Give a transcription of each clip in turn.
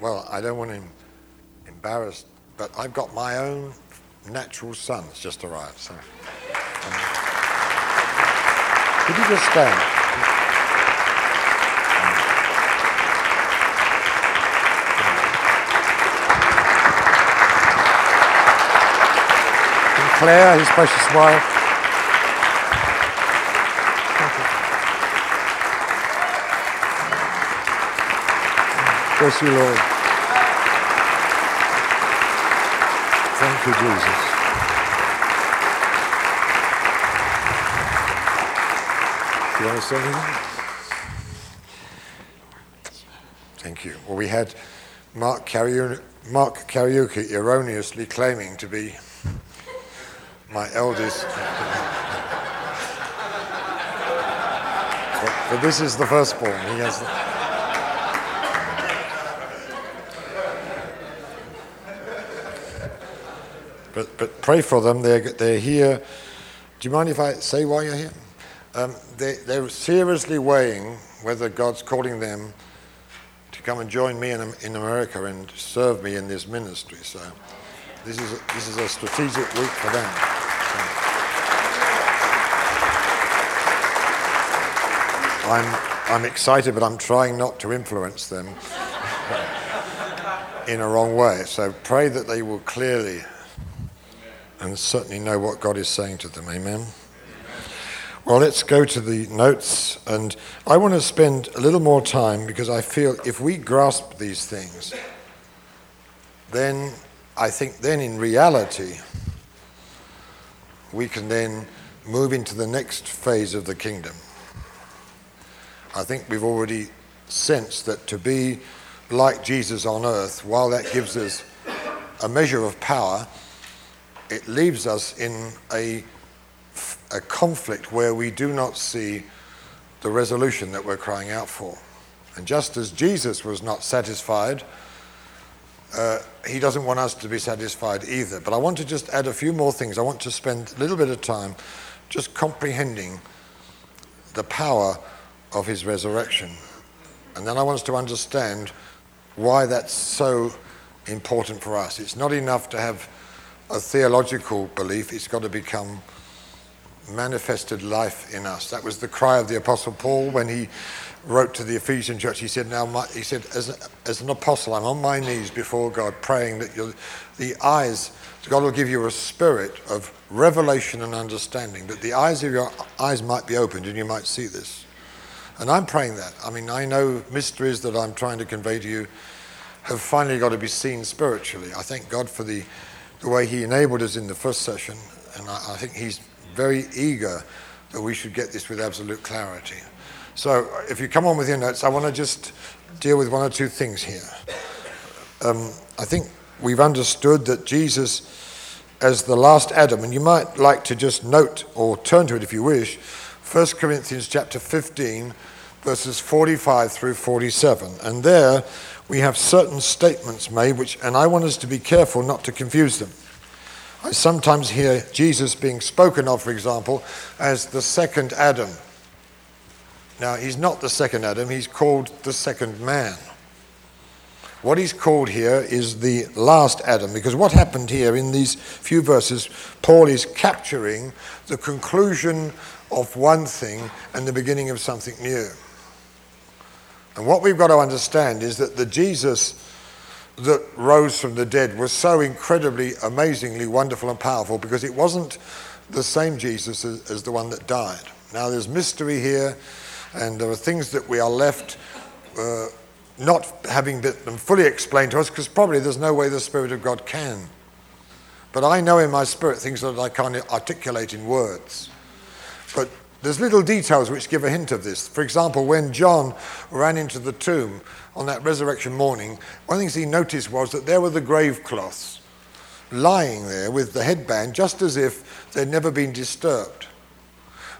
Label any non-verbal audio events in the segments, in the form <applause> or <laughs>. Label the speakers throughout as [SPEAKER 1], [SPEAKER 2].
[SPEAKER 1] well, I don't want to embarrass, but I've got my own natural son that's just arrived. So, um, could you just stand? Claire, his precious wife. Bless you, Lord. Thank you, Jesus. You want to say anything? Thank you. Well, we had Mark Karaoke, Mark erroneously claiming to be my eldest. but, <laughs> but, this is the firstborn. He has. The, but but pray for them. They're they're here. Do you mind if I say why you're here? Um, they they're seriously weighing whether God's calling them to come and join me in, in America and serve me in this ministry. So this is a, this is a strategic week for them. I'm, I'm excited, but I'm trying not to influence them <laughs> in a wrong way. So pray that they will clearly and certainly know what God is saying to them. Amen. Well, let's go to the notes. And I want to spend a little more time because I feel if we grasp these things, then I think then in reality, we can then move into the next phase of the kingdom. I think we've already sensed that to be like Jesus on earth, while that gives us a measure of power, it leaves us in a, a conflict where we do not see the resolution that we're crying out for. And just as Jesus was not satisfied, uh, he doesn't want us to be satisfied either. But I want to just add a few more things. I want to spend a little bit of time just comprehending the power of his resurrection. And then I want us to understand why that's so important for us. It's not enough to have a theological belief, it's got to become manifested life in us. That was the cry of the Apostle Paul when he wrote to the Ephesian church. He said, "Now, my, he said, as, as an apostle, I'm on my knees before God, praying that the eyes, God will give you a spirit of revelation and understanding, that the eyes of your eyes might be opened and you might see this." And I'm praying that. I mean, I know mysteries that I'm trying to convey to you have finally got to be seen spiritually. I thank God for the, the way He enabled us in the first session, and I, I think He's very eager that we should get this with absolute clarity. So, if you come on with your notes, I want to just deal with one or two things here. Um, I think we've understood that Jesus, as the last Adam, and you might like to just note or turn to it if you wish 1 Corinthians chapter 15, verses 45 through 47. And there we have certain statements made, which, and I want us to be careful not to confuse them. I sometimes hear Jesus being spoken of, for example, as the second Adam. Now, he's not the second Adam, he's called the second man. What he's called here is the last Adam, because what happened here in these few verses, Paul is capturing the conclusion of one thing and the beginning of something new. And what we've got to understand is that the Jesus that rose from the dead was so incredibly, amazingly wonderful and powerful because it wasn't the same Jesus as, as the one that died. Now, there's mystery here, and there are things that we are left uh, not having them fully explained to us because probably there's no way the Spirit of God can. But I know in my spirit things that I can't articulate in words. But there's little details which give a hint of this. For example, when John ran into the tomb on that resurrection morning, one of the things he noticed was that there were the grave cloths lying there with the headband just as if they'd never been disturbed.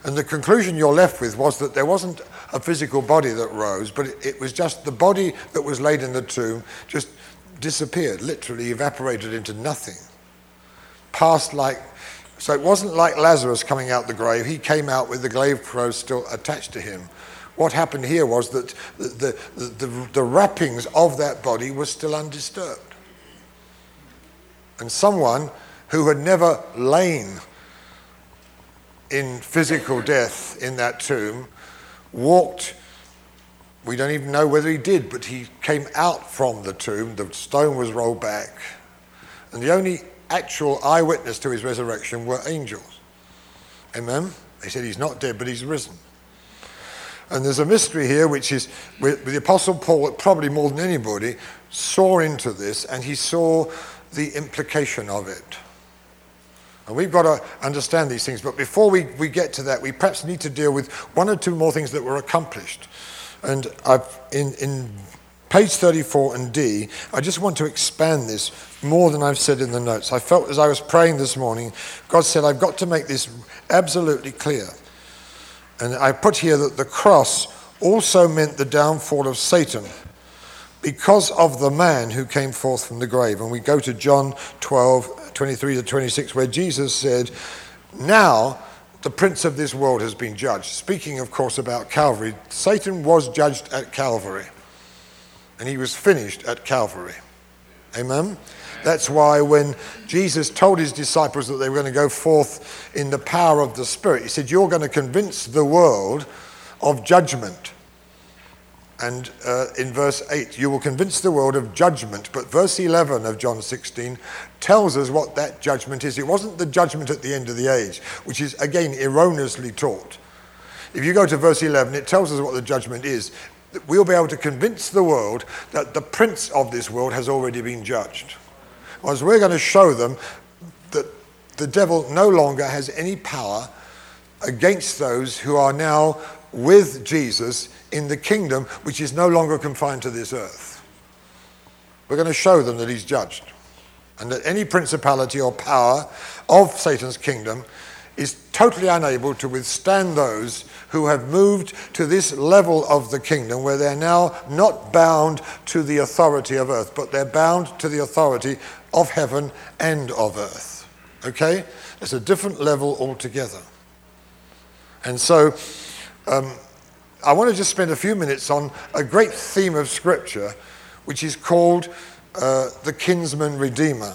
[SPEAKER 1] And the conclusion you're left with was that there wasn't a physical body that rose, but it, was just the body that was laid in the tomb just disappeared, literally evaporated into nothing. Passed like so it wasn't like Lazarus coming out the grave. He came out with the grave clothes still attached to him, What happened here was that the, the, the, the wrappings of that body were still undisturbed. And someone who had never lain in physical death in that tomb walked. We don't even know whether he did, but he came out from the tomb. The stone was rolled back. And the only actual eyewitness to his resurrection were angels. Amen? They said he's not dead, but he's risen. And there's a mystery here, which is with, the Apostle Paul, probably more than anybody, saw into this and he saw the implication of it. And we've got to understand these things. But before we, we get to that, we perhaps need to deal with one or two more things that were accomplished. And I've, in, in page 34 and D, I just want to expand this more than I've said in the notes. I felt as I was praying this morning, God said, I've got to make this absolutely clear. And I put here that the cross also meant the downfall of Satan because of the man who came forth from the grave. And we go to John 12, 23 to 26, where Jesus said, Now the prince of this world has been judged. Speaking, of course, about Calvary, Satan was judged at Calvary, and he was finished at Calvary. Amen? That's why when Jesus told his disciples that they were going to go forth in the power of the Spirit, he said, You're going to convince the world of judgment. And uh, in verse 8, you will convince the world of judgment. But verse 11 of John 16 tells us what that judgment is. It wasn't the judgment at the end of the age, which is, again, erroneously taught. If you go to verse 11, it tells us what the judgment is. We'll be able to convince the world that the prince of this world has already been judged. Whereas we're going to show them that the devil no longer has any power against those who are now with Jesus in the kingdom, which is no longer confined to this earth. We're going to show them that he's judged and that any principality or power of Satan's kingdom is totally unable to withstand those who have moved to this level of the kingdom where they're now not bound to the authority of earth, but they're bound to the authority of heaven and of earth. Okay? It's a different level altogether. And so um, I want to just spend a few minutes on a great theme of Scripture, which is called uh, the kinsman redeemer.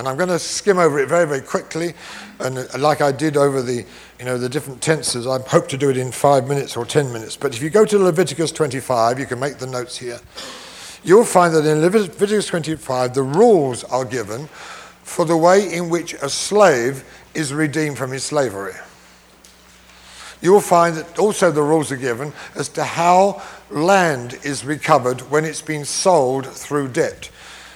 [SPEAKER 1] And I'm going to skim over it very, very quickly, and uh, like I did over the, you know, the different tenses, I hope to do it in five minutes or ten minutes. But if you go to Leviticus 25, you can make the notes here. You'll find that in Leviticus 25, the rules are given for the way in which a slave is redeemed from his slavery you will find that also the rules are given as to how land is recovered when it's been sold through debt.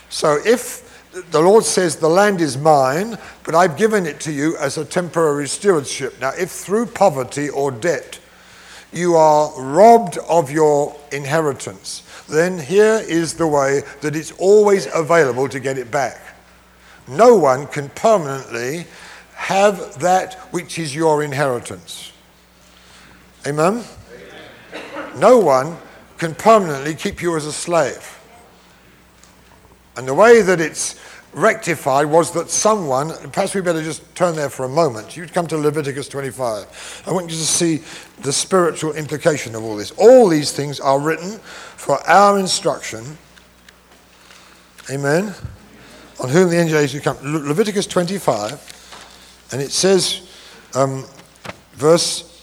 [SPEAKER 1] So if the Lord says, The land is mine, but I've given it to you as a temporary stewardship. Now, if through poverty or debt you are robbed of your inheritance, then here is the way that it's always available to get it back. No one can permanently have that which is your inheritance. Amen? No one can permanently keep you as a slave. And the way that it's rectified was that someone, perhaps we better just turn there for a moment. You'd come to Leviticus 25. I want you to see the spiritual implication of all this. All these things are written for our instruction. Amen. On whom the angel is come. Le- Leviticus 25, and it says, um, verse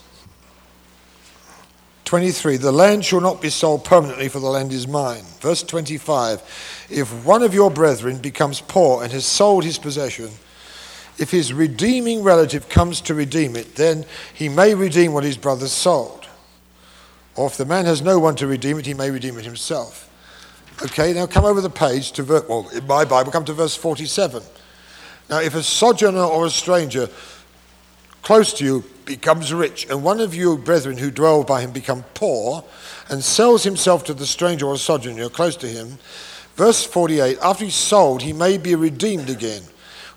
[SPEAKER 1] 23 The land shall not be sold permanently, for the land is mine. Verse 25 If one of your brethren becomes poor and has sold his possession, if his redeeming relative comes to redeem it, then he may redeem what his brother sold. Or if the man has no one to redeem it, he may redeem it himself. Okay, now come over the page to, ver- well, in my Bible, come to verse 47. Now, if a sojourner or a stranger close to you becomes rich, and one of you brethren who dwell by him become poor, and sells himself to the stranger or sojourner close to him, verse 48, after he's sold, he may be redeemed again.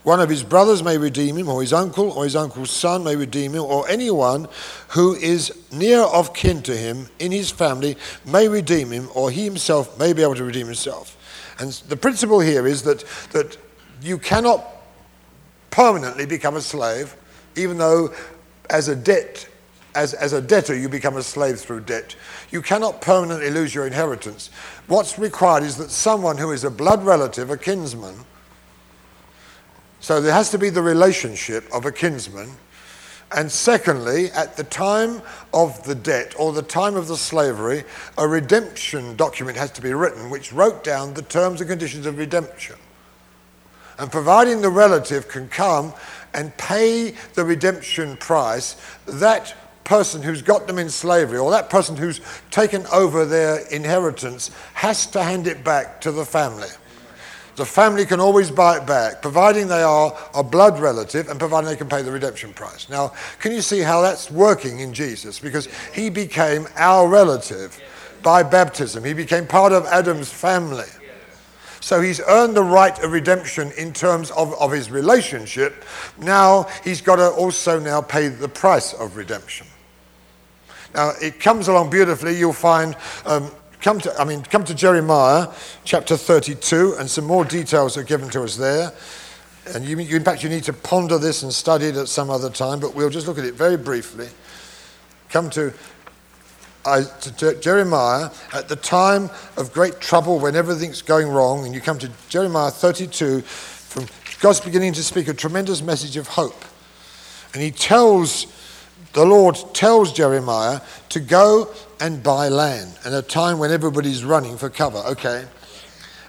[SPEAKER 1] One of his brothers may redeem him, or his uncle, or his uncle's son may redeem him, or anyone who is near of kin to him in his family may redeem him, or he himself may be able to redeem himself. And the principle here is that, that you cannot permanently become a slave even though as a debt as, as a debtor, you become a slave through debt. You cannot permanently lose your inheritance. What's required is that someone who is a blood relative, a kinsman, so there has to be the relationship of a kinsman. And secondly, at the time of the debt or the time of the slavery, a redemption document has to be written which wrote down the terms and conditions of redemption. And providing the relative can come and pay the redemption price, that person who's got them in slavery or that person who's taken over their inheritance has to hand it back to the family. The family can always buy it back, providing they are a blood relative and providing they can pay the redemption price. Now, can you see how that's working in Jesus? Because he became our relative by baptism, he became part of Adam's family. So he's earned the right of redemption in terms of, of his relationship. Now he's got to also now pay the price of redemption. Now it comes along beautifully. You'll find um, come to I mean come to Jeremiah chapter 32, and some more details are given to us there. And you, you, in fact, you need to ponder this and study it at some other time, but we'll just look at it very briefly. Come to I, to Jeremiah at the time of great trouble when everything's going wrong, and you come to Jeremiah 32, from God's beginning to speak a tremendous message of hope. And he tells, the Lord tells Jeremiah to go and buy land at a time when everybody's running for cover. Okay.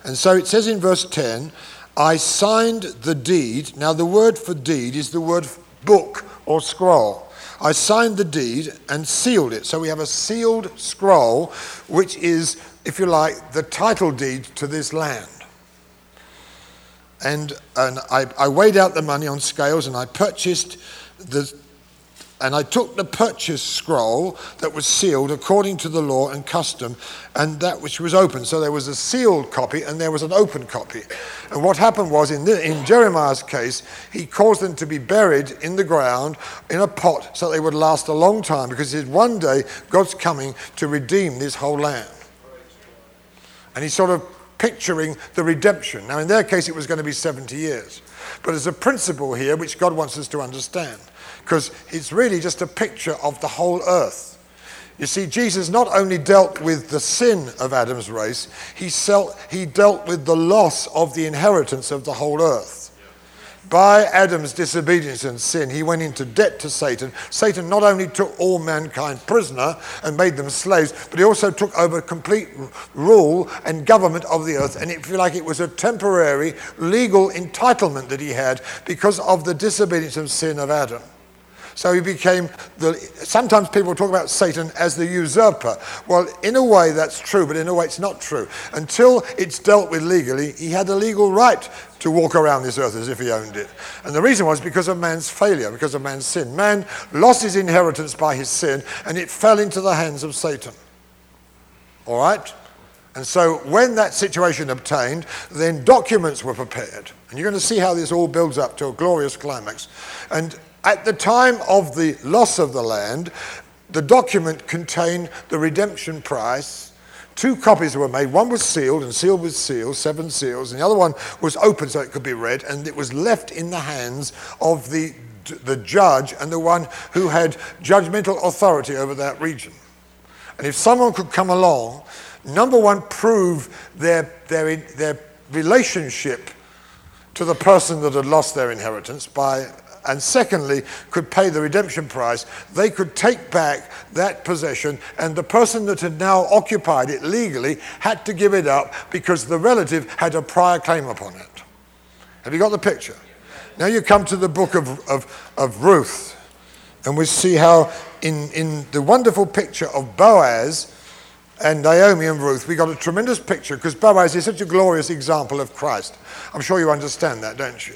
[SPEAKER 1] And so it says in verse 10, I signed the deed. Now, the word for deed is the word book or scroll. I signed the deed and sealed it. So we have a sealed scroll, which is, if you like, the title deed to this land. And, and I, I weighed out the money on scales and I purchased the and I took the purchase scroll that was sealed according to the law and custom, and that which was open. So there was a sealed copy and there was an open copy. And what happened was, in, the, in Jeremiah's case, he caused them to be buried in the ground in a pot so they would last a long time because he said, one day God's coming to redeem this whole land. And he's sort of picturing the redemption. Now, in their case, it was going to be 70 years. But there's a principle here which God wants us to understand because it's really just a picture of the whole earth. You see, Jesus not only dealt with the sin of Adam's race, he, he dealt with the loss of the inheritance of the whole earth. By Adam's disobedience and sin, he went into debt to Satan. Satan not only took all mankind prisoner and made them slaves, but he also took over complete rule and government of the earth. And it feel like it was a temporary legal entitlement that he had because of the disobedience and sin of Adam. So he became the. Sometimes people talk about Satan as the usurper. Well, in a way that's true, but in a way it's not true. Until it's dealt with legally, he had a legal right to walk around this earth as if he owned it. And the reason was because of man's failure, because of man's sin. Man lost his inheritance by his sin, and it fell into the hands of Satan. All right? And so when that situation obtained, then documents were prepared. And you're going to see how this all builds up to a glorious climax. And at the time of the loss of the land, the document contained the redemption price. Two copies were made. One was sealed and sealed with seals, seven seals, and the other one was open so it could be read, and it was left in the hands of the, the judge and the one who had judgmental authority over that region. And if someone could come along, number one, prove their, their, their relationship to the person that had lost their inheritance by and secondly, could pay the redemption price, they could take back that possession, and the person that had now occupied it legally had to give it up because the relative had a prior claim upon it. Have you got the picture? Now you come to the book of, of, of Ruth, and we see how, in, in the wonderful picture of Boaz and Naomi and Ruth, we got a tremendous picture because Boaz is such a glorious example of Christ. I'm sure you understand that, don't you?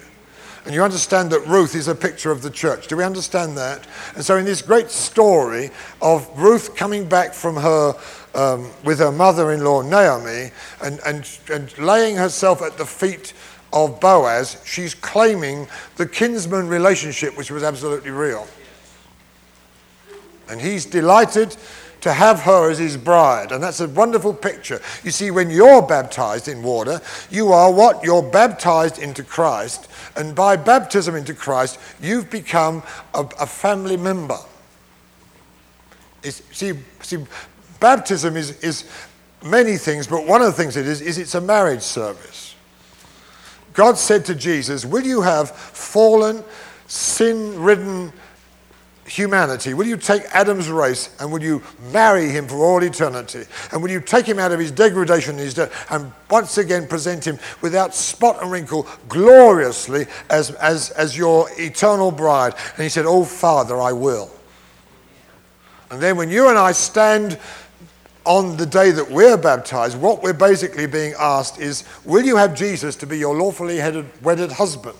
[SPEAKER 1] And you understand that Ruth is a picture of the church. Do we understand that? And so, in this great story of Ruth coming back from her um, with her mother in law, Naomi, and, and, and laying herself at the feet of Boaz, she's claiming the kinsman relationship, which was absolutely real. And he's delighted to have her as his bride. And that's a wonderful picture. You see, when you're baptized in water, you are what? You're baptized into Christ. And by baptism into Christ, you've become a, a family member. It's, see, see, baptism is, is many things, but one of the things it is, is it's a marriage service. God said to Jesus, Will you have fallen, sin ridden humanity? Will you take Adam's race and will you marry him for all eternity? And will you take him out of his degradation and his death and once again present him without spot and wrinkle gloriously as, as, as your eternal bride? And he said, Oh, Father, I will. And then when you and I stand on the day that we're baptized, what we're basically being asked is, Will you have Jesus to be your lawfully headed, wedded husband?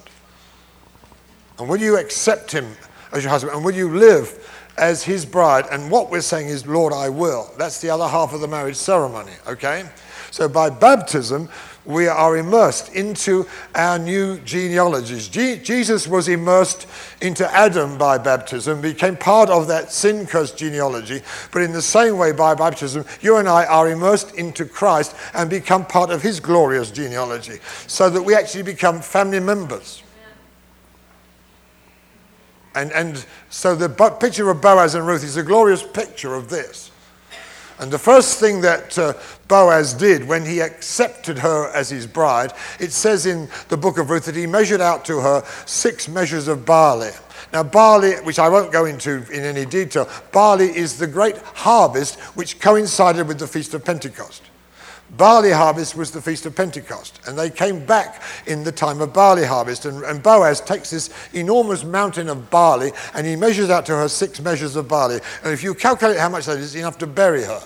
[SPEAKER 1] And will you accept him as your husband? And will you live as his bride? And what we're saying is, Lord, I will. That's the other half of the marriage ceremony, okay? So by baptism, we are immersed into our new genealogies. Je- Jesus was immersed into Adam by baptism, became part of that sin cursed genealogy. But in the same way, by baptism, you and I are immersed into Christ and become part of his glorious genealogy, so that we actually become family members. And, and so the picture of Boaz and Ruth is a glorious picture of this. And the first thing that uh, Boaz did when he accepted her as his bride, it says in the book of Ruth that he measured out to her six measures of barley. Now, barley, which I won't go into in any detail, barley is the great harvest which coincided with the Feast of Pentecost. Barley harvest was the Feast of Pentecost, and they came back in the time of barley harvest. And, and, Boaz takes this enormous mountain of barley and he measures out to her six measures of barley. And if you calculate how much that is, enough to bury her.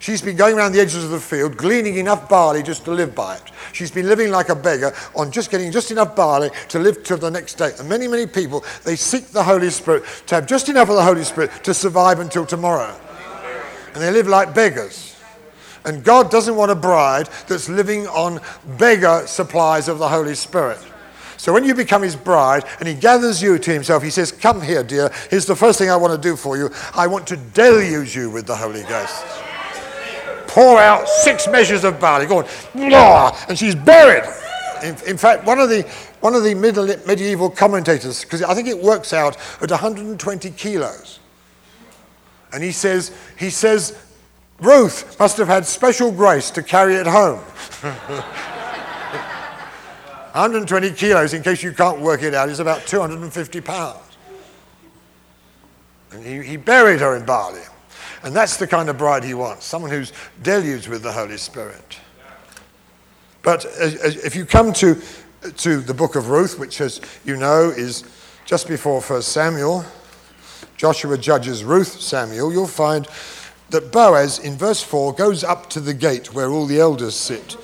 [SPEAKER 1] She's been going around the edges of the field, gleaning enough barley just to live by it. She's been living like a beggar on just getting just enough barley to live till the next day. And many, many people, they seek the Holy Spirit to have just enough of the Holy Spirit to survive until tomorrow. And they live like beggars. And God doesn't want a bride that's living on beggar supplies of the Holy Spirit. So when you become his bride and he gathers you to himself, he says, Come here, dear. Here's the first thing I want to do for you. I want to deluge you with the Holy Ghost. Pour out six measures of barley. Go on. And she's buried. In, in, fact, one of the, one of the middle, medieval commentators, because I think it works out at 120 kilos. And he says, he says Ruth must have had special grace to carry it home. <laughs> 120 kilos, in case you can't work it out, is about 250 pounds. And he, he buried her in barley. And that's the kind of bride he wants someone who's deluged with the Holy Spirit. But if you come to, to the book of Ruth, which, as you know, is just before 1 Samuel, Joshua judges Ruth, Samuel, you'll find that Boaz, in verse 4, goes up to the gate where all the elders sit,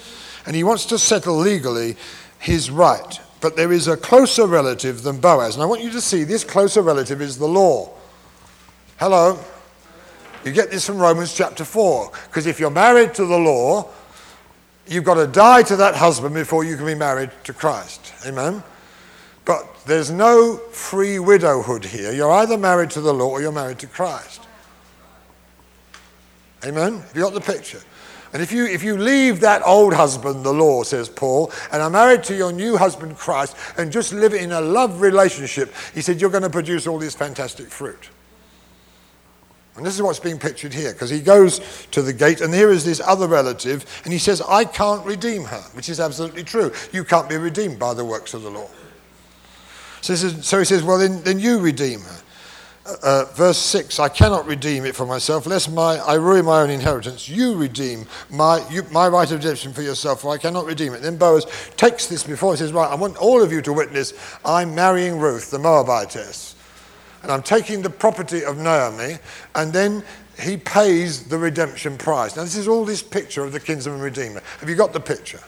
[SPEAKER 1] and he wants to settle legally his right. But there is a closer relative than Boaz. And I want you to see this closer relative is the law. Hello? You get this from Romans chapter 4. Because if you're married to the law, you've got to die to that husband before you can be married to Christ. Amen? But there's no free widowhood here. You're either married to the law or you're married to Christ. Amen? Have you got the picture? And if you, if you leave that old husband, the law, says Paul, and are married to your new husband, Christ, and just live in a love relationship, he said, you're going to produce all this fantastic fruit. And this is what's being pictured here, because he goes to the gate, and here is this other relative, and he says, I can't redeem her, which is absolutely true. You can't be redeemed by the works of the law. So he says, so he says well, then, then you redeem her uh, verse 6 I cannot redeem it for myself, lest my, I ruin my own inheritance. You redeem my, you, my right of redemption for yourself, for I cannot redeem it. Then Boaz takes this before he says, Right, I want all of you to witness I'm marrying Ruth, the Moabitess. And I'm taking the property of Naomi, and then he pays the redemption price. Now, this is all this picture of the kinsman redeemer. Have you got the picture?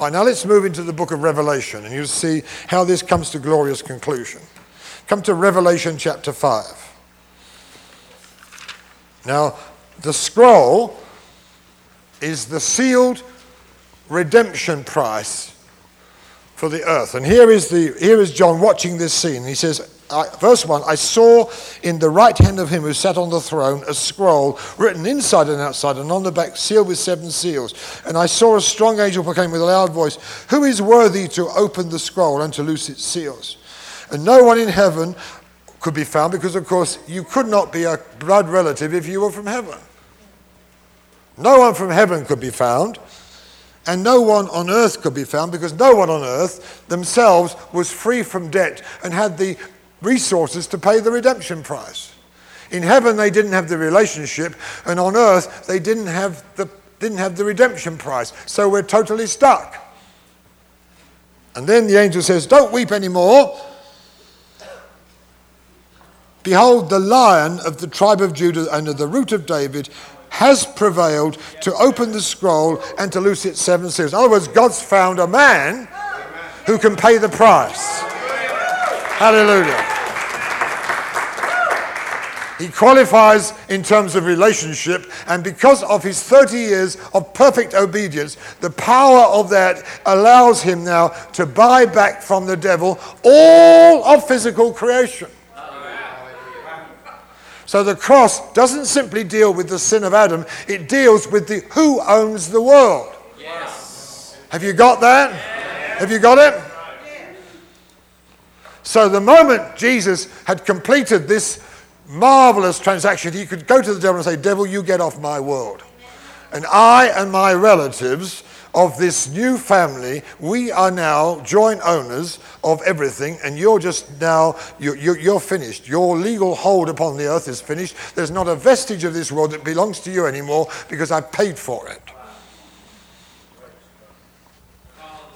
[SPEAKER 1] Right, now let's move into the book of Revelation, and you'll see how this comes to glorious conclusion. Come to Revelation chapter 5. Now, the scroll is the sealed redemption price for the earth. And here is, the, here is John watching this scene. He says, I, verse 1 I saw in the right hand of him who sat on the throne a scroll written inside and outside, and on the back sealed with seven seals. And I saw a strong angel proclaim with a loud voice, Who is worthy to open the scroll and to loose its seals? And no one in heaven could be found because, of course, you could not be a blood relative if you were from heaven. No one from heaven could be found, and no one on earth could be found because no one on earth themselves was free from debt and had the resources to pay the redemption price. In heaven, they didn't have the relationship, and on earth, they didn't have the, didn't have the redemption price. So we're totally stuck. And then the angel says, Don't weep anymore. Behold, the lion of the tribe of Judah and of the root of David has prevailed to open the scroll and to loose its seven seals. In other words, God's found a man who can pay the price. Hallelujah. He qualifies in terms of relationship, and because of his 30 years of perfect obedience, the power of that allows him now to buy back from the devil all of physical creation. So the cross doesn't simply deal with the sin of Adam, it deals with the who owns the world. Yes. Have you got that? Yes. Have you got it? So the moment Jesus had completed this marvelous transaction, he could go to the devil and say, Devil, you get off my world. And I and my relatives of this new family, we are now joint owners of everything, and you're just now, you're, you're, finished. Your legal hold upon the earth is finished. There's not a vestige of this world that belongs to you anymore because I paid for it.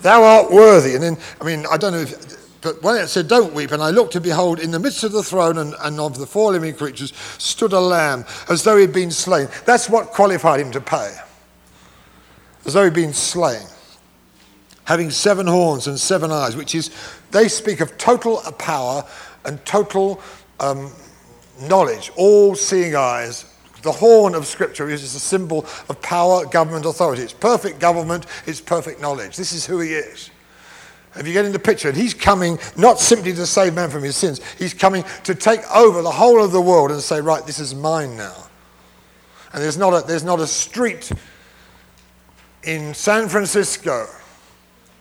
[SPEAKER 1] Thou art worthy. And then, I mean, I don't know if but when it said, Don't weep, and I looked, to behold, in the midst of the throne and, and, of the four living creatures stood a lamb, as though he'd been slain. That's what qualified him to pay as though he'd been slain, having seven horns and seven eyes, which is, they speak of total power and total um, knowledge, all seeing eyes. The horn of Scripture is a symbol of power, government, authority. It's perfect government, it's perfect knowledge. This is who he is. If you get in the picture, and he's coming not simply to save man from his sins, he's coming to take over the whole of the world and say, right, this is mine now. And there's not a, there's not a street in San Francisco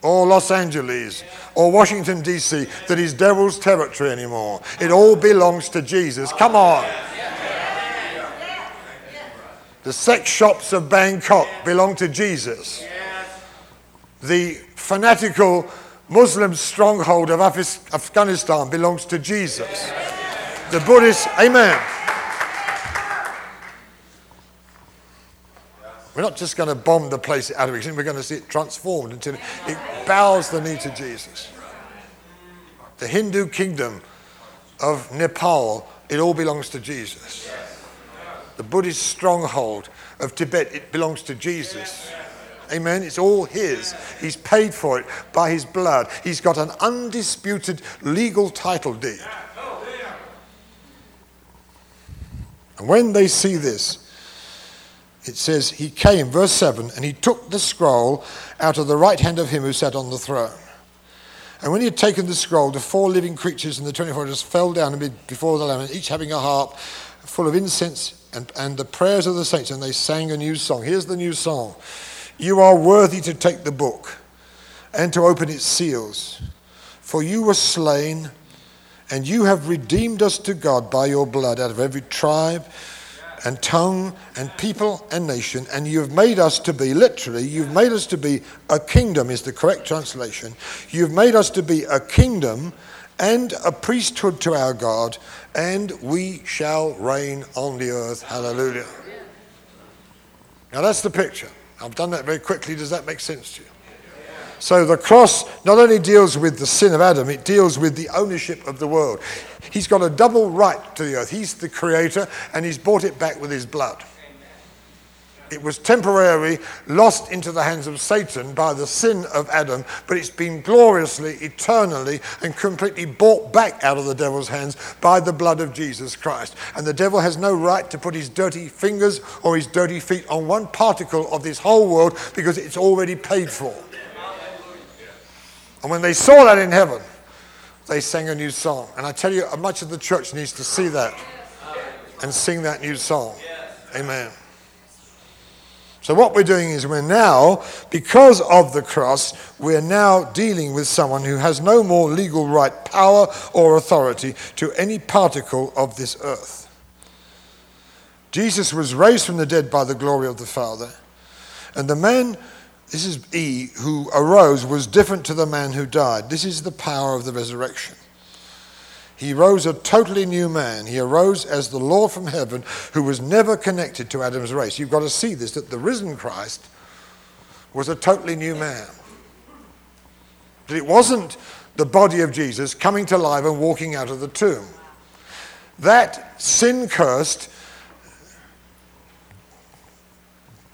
[SPEAKER 1] or Los Angeles or Washington, D.C., that is devil's territory anymore. It all belongs to Jesus. Come on. The sex shops of Bangkok belong to Jesus. The fanatical Muslim stronghold of Afghanistan belongs to Jesus. The Buddhist, amen. We're not just going to bomb the place out of existence, we're going to see it transformed until it bows the knee to Jesus. The Hindu kingdom of Nepal, it all belongs to Jesus. The Buddhist stronghold of Tibet, it belongs to Jesus. Amen. It's all His. He's paid for it by His blood. He's got an undisputed legal title deed. And when they see this, it says, He came, verse 7, and he took the scroll out of the right hand of him who sat on the throne. And when he had taken the scroll, the four living creatures and the 24 elders fell down before the Lamb, each having a harp full of incense and, and the prayers of the saints, and they sang a new song. Here's the new song You are worthy to take the book and to open its seals, for you were slain, and you have redeemed us to God by your blood out of every tribe and tongue and people and nation, and you've made us to be, literally, you've made us to be a kingdom, is the correct translation. You've made us to be a kingdom and a priesthood to our God, and we shall reign on the earth. Hallelujah. Now that's the picture. I've done that very quickly. Does that make sense to you? So the cross not only deals with the sin of Adam, it deals with the ownership of the world. He's got a double right to the earth. He's the creator and he's bought it back with his blood. It was temporarily lost into the hands of Satan by the sin of Adam, but it's been gloriously, eternally, and completely bought back out of the devil's hands by the blood of Jesus Christ. And the devil has no right to put his dirty fingers or his dirty feet on one particle of this whole world because it's already paid for. And when they saw that in heaven, they sang a new song. And I tell you, much of the church needs to see that and sing that new song. Amen. So, what we're doing is we're now, because of the cross, we're now dealing with someone who has no more legal right, power, or authority to any particle of this earth. Jesus was raised from the dead by the glory of the Father. And the man, this is E, who arose was different to the man who died. This is the power of the resurrection. He rose a totally new man. He arose as the Lord from heaven who was never connected to Adam's race. You've got to see this that the risen Christ was a totally new man. That it wasn't the body of Jesus coming to life and walking out of the tomb. That sin cursed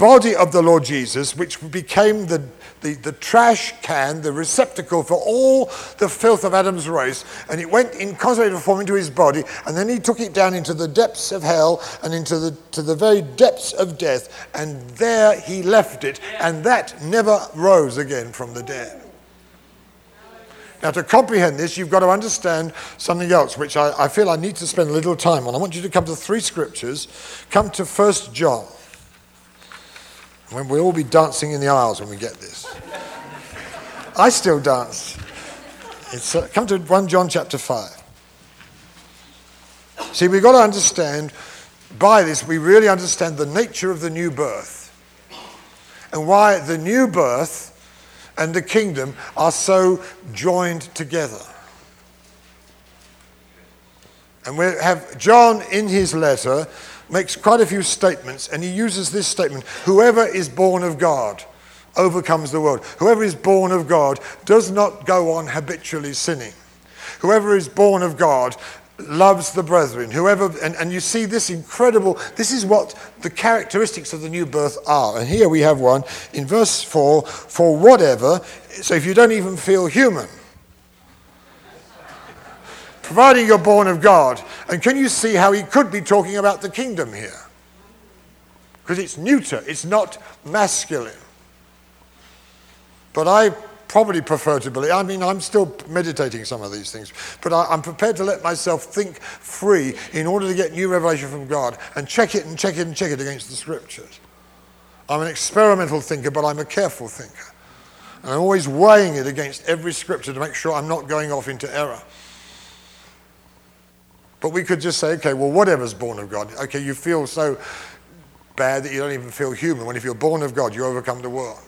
[SPEAKER 1] body of the Lord Jesus, which became the the, the trash can, the receptacle for all the filth of Adam's race, and it went in concentrated form into his body, and then he took it down into the depths of hell and into the, to the very depths of death, and there he left it, and that never rose again from the dead. Now, to comprehend this, you've got to understand something else, which I, I feel I need to spend a little time on. I want you to come to three scriptures. Come to 1 John. When we'll all be dancing in the aisles when we get this. I still dance. It's, uh, come to 1 John chapter 5. See, we've got to understand, by this, we really understand the nature of the new birth and why the new birth and the kingdom are so joined together. And we have John in his letter makes quite a few statements, and he uses this statement Whoever is born of God overcomes the world. Whoever is born of God does not go on habitually sinning. Whoever is born of God loves the brethren. Whoever, and, and you see this incredible, this is what the characteristics of the new birth are. And here we have one in verse 4 for whatever, so if you don't even feel human, providing you're born of God. And can you see how he could be talking about the kingdom here? Because it's neuter, it's not masculine. But I probably prefer to believe, I mean, I'm still meditating some of these things, but I, am prepared to let myself think free in order to get new revelation from God and check it and check it and check it against the scriptures. I'm an experimental thinker, but I'm a careful thinker. And I'm always weighing it against every scripture to make sure I'm not going off into error. But we could just say, okay, well, whatever's born of God. Okay, you feel so bad that you don't even feel human. When if you're born of God, you overcome the world.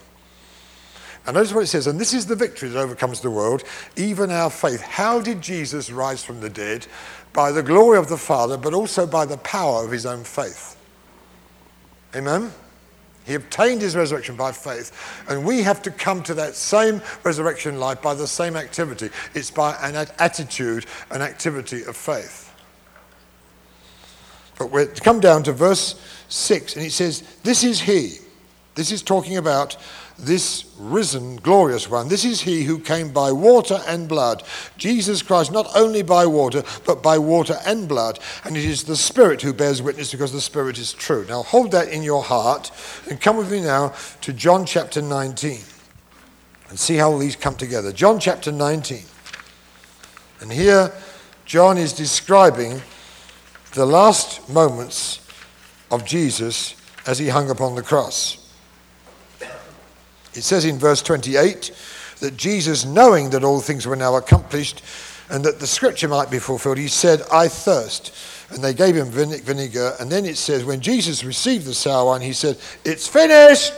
[SPEAKER 1] And notice what it says, and this is the victory that overcomes the world, even our faith. How did Jesus rise from the dead? By the glory of the Father, but also by the power of his own faith. Amen? He obtained his resurrection by faith. And we have to come to that same resurrection life by the same activity. It's by an attitude, an activity of faith. But we come down to verse 6, and it says, This is he. This is talking about this risen, glorious one. This is he who came by water and blood. Jesus Christ, not only by water, but by water and blood. And it is the Spirit who bears witness because the Spirit is true. Now hold that in your heart and come with me now to John chapter 19 and see how all these come together. John chapter 19. And here, John is describing the last moments of Jesus as he hung upon the cross. It says in verse 28 that Jesus, knowing that all things were now accomplished and that the scripture might be fulfilled, he said, I thirst. And they gave him vinegar. And then it says, when Jesus received the sour wine, he said, It's finished.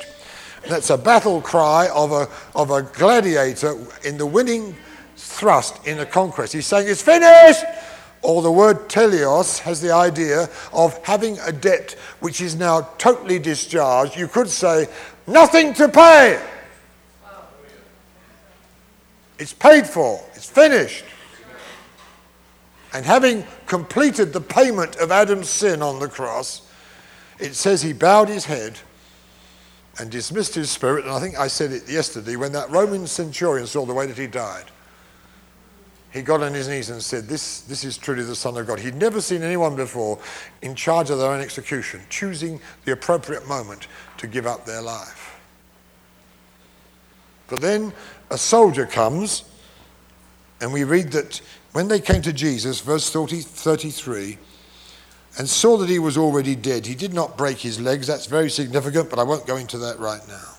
[SPEAKER 1] That's a battle cry of a, of a gladiator in the winning thrust in a conquest. He's saying, It's finished or the word teleos has the idea of having a debt which is now totally discharged. You could say, nothing to pay. It's paid for, it's finished. And having completed the payment of Adam's sin on the cross, it says he bowed his head and dismissed his spirit. And I think I said it yesterday when that Roman centurion saw the way that he died he got on his knees and said, this, this is truly the Son of God. He'd never seen anyone before in charge of their own execution, choosing the appropriate moment to give up their life. But then a soldier comes, and we read that when they came to Jesus, verse 30, 33, and saw that he was already dead. He did not break his legs. That's very significant, but I won't go into that right now.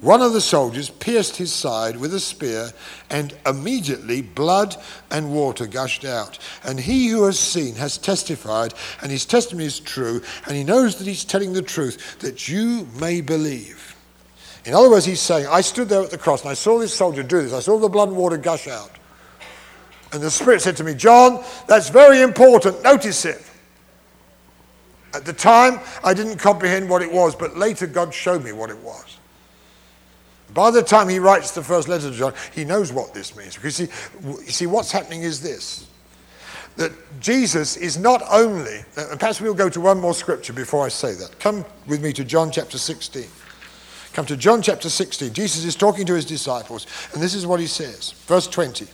[SPEAKER 1] One of the soldiers pierced his side with a spear, and immediately blood and water gushed out. And he who has seen has testified, and his testimony is true, and he knows that he's telling the truth, that you may believe. In other words, he's saying, I stood there at the cross and I saw this soldier do this. I saw the blood and water gush out. And the Spirit said to me, John, that's very important. Notice it. At the time, I didn't comprehend what it was, but later God showed me what it was. By the time he writes the first letter to John, he knows what this means. Because see, you see, what's happening is this that Jesus is not only, uh, and perhaps we'll go to one more scripture before I say that. Come with me to John chapter 16. Come to John chapter 16. Jesus is talking to his disciples, and this is what he says. Verse 20.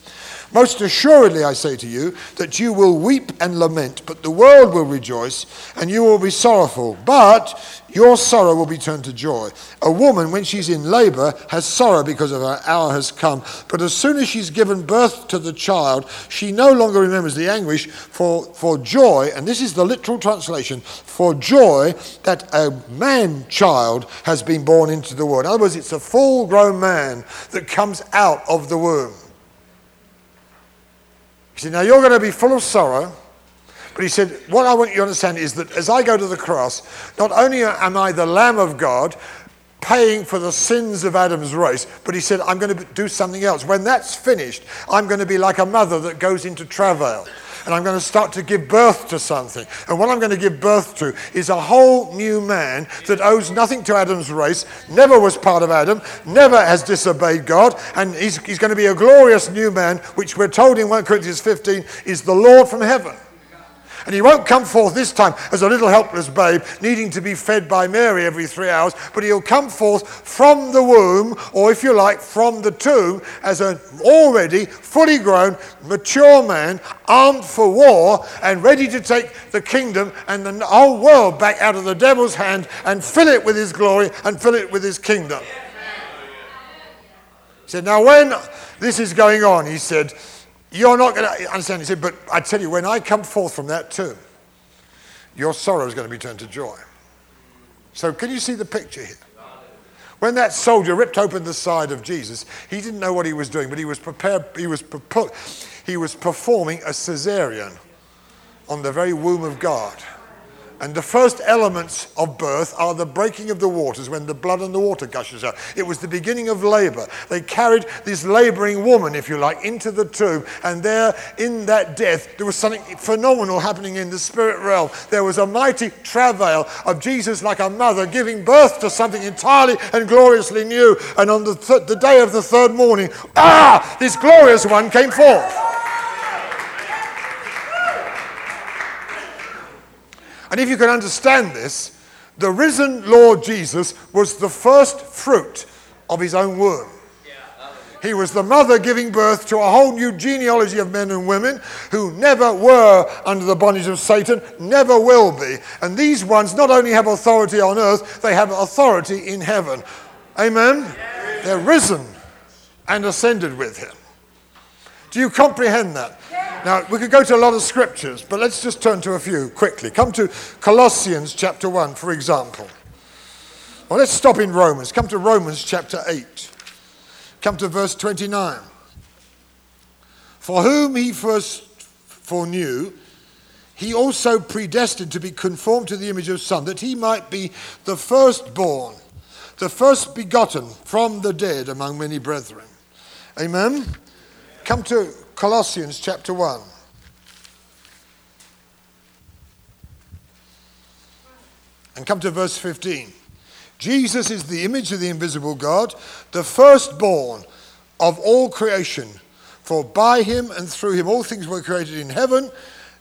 [SPEAKER 1] Most assuredly, I say to you, that you will weep and lament, but the world will rejoice, and you will be sorrowful. But your sorrow will be turned to joy. A woman, when she's in labor, has sorrow because of her hour has come. But as soon as she's given birth to the child, she no longer remembers the anguish for, for joy, and this is the literal translation, for joy that a man child has been born into the world. In other words, it's a full grown man that comes out of the womb. He said, Now you're going to be full of sorrow. But he said, What I want you to understand is that as I go to the cross, not only am I the Lamb of God, paying for the sins of Adam's race. But he said, I'm going to do something else. When that's finished, I'm going to be like a mother that goes into travail and I'm going to start to give birth to something. And what I'm going to give birth to is a whole new man that owes nothing to Adam's race, never was part of Adam, never has disobeyed God, and he's, he's going to be a glorious new man, which we're told in 1 Corinthians 15 is the Lord from heaven. And he won't come forth this time as a little helpless babe needing to be fed by Mary every three hours, but he'll come forth from the womb, or if you like, from the tomb, as an already fully grown, mature man, armed for war and ready to take the kingdom and the whole world back out of the devil's hand and fill it with his glory and fill it with his kingdom. He said, Now, when this is going on, he said, you're not going to understand. He said, But I tell you, when I come forth from that tomb, your sorrow is going to be turned to joy. So, can you see the picture here? When that soldier ripped open the side of Jesus, he didn't know what he was doing, but he was prepared, he was, he was performing a cesarean on the very womb of God. And the first elements of birth are the breaking of the waters when the blood and the water gushes out. It was the beginning of labor. They carried this laboring woman, if you like, into the tomb. And there, in that death, there was something phenomenal happening in the spirit realm. There was a mighty travail of Jesus, like a mother, giving birth to something entirely and gloriously new. And on the, th- the day of the third morning, ah, this glorious one came forth. And if you can understand this, the risen Lord Jesus was the first fruit of his own womb. He was the mother giving birth to a whole new genealogy of men and women who never were under the bondage of Satan, never will be. And these ones not only have authority on earth, they have authority in heaven. Amen? They're risen and ascended with him. Do you comprehend that? Now, we could go to a lot of scriptures, but let's just turn to a few quickly. Come to Colossians chapter 1, for example. Well, let's stop in Romans. Come to Romans chapter 8. Come to verse 29. For whom he first foreknew, he also predestined to be conformed to the image of Son, that he might be the firstborn, the first begotten from the dead among many brethren. Amen. Come to Colossians chapter 1. And come to verse 15. Jesus is the image of the invisible God, the firstborn of all creation. For by him and through him all things were created in heaven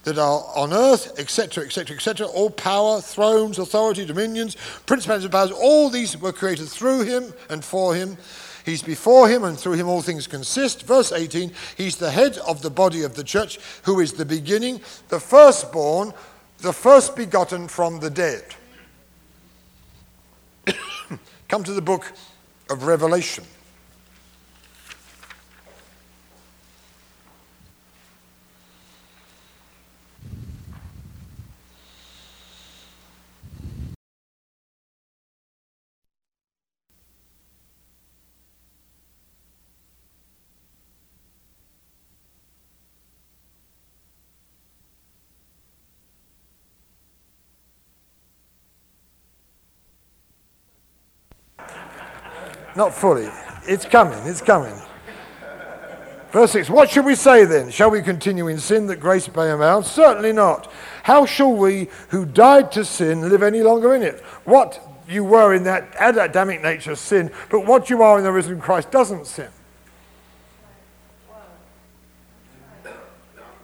[SPEAKER 1] that are on earth, etc., etc., etc. All power, thrones, authority, dominions, principalities and powers, all these were created through him and for him. He's before him, and through him all things consist. Verse 18 He's the head of the body of the church, who is the beginning, the firstborn, the first begotten from the dead. <coughs> Come to the book of Revelation. Not fully. It's coming, it's coming. Verse 6 What should we say then? Shall we continue in sin that grace may abound? Certainly not. How shall we who died to sin live any longer in it? What you were in that Adamic nature sin, but what you are in the risen Christ doesn't sin.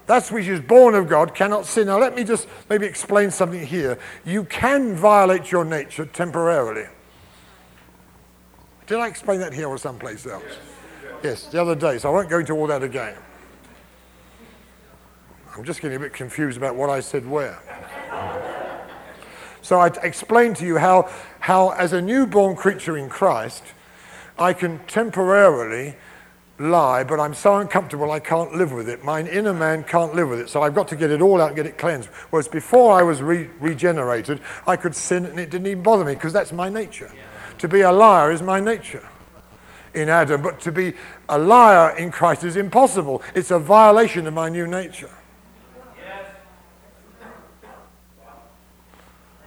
[SPEAKER 1] That's which is born of God cannot sin. Now, let me just maybe explain something here. You can violate your nature temporarily. Did I explain that here or someplace else? Yes, the other day, so I won't go into all that again. I'm just getting a bit confused about what I said where. So I explained to you how, how, as a newborn creature in Christ, I can temporarily lie, but I'm so uncomfortable I can't live with it. My inner man can't live with it. So I've got to get it all out and get it cleansed. Whereas before I was re- regenerated, I could sin and it didn't even bother me because that's my nature. To be a liar is my nature in Adam, but to be a liar in Christ is impossible. It's a violation of my new nature.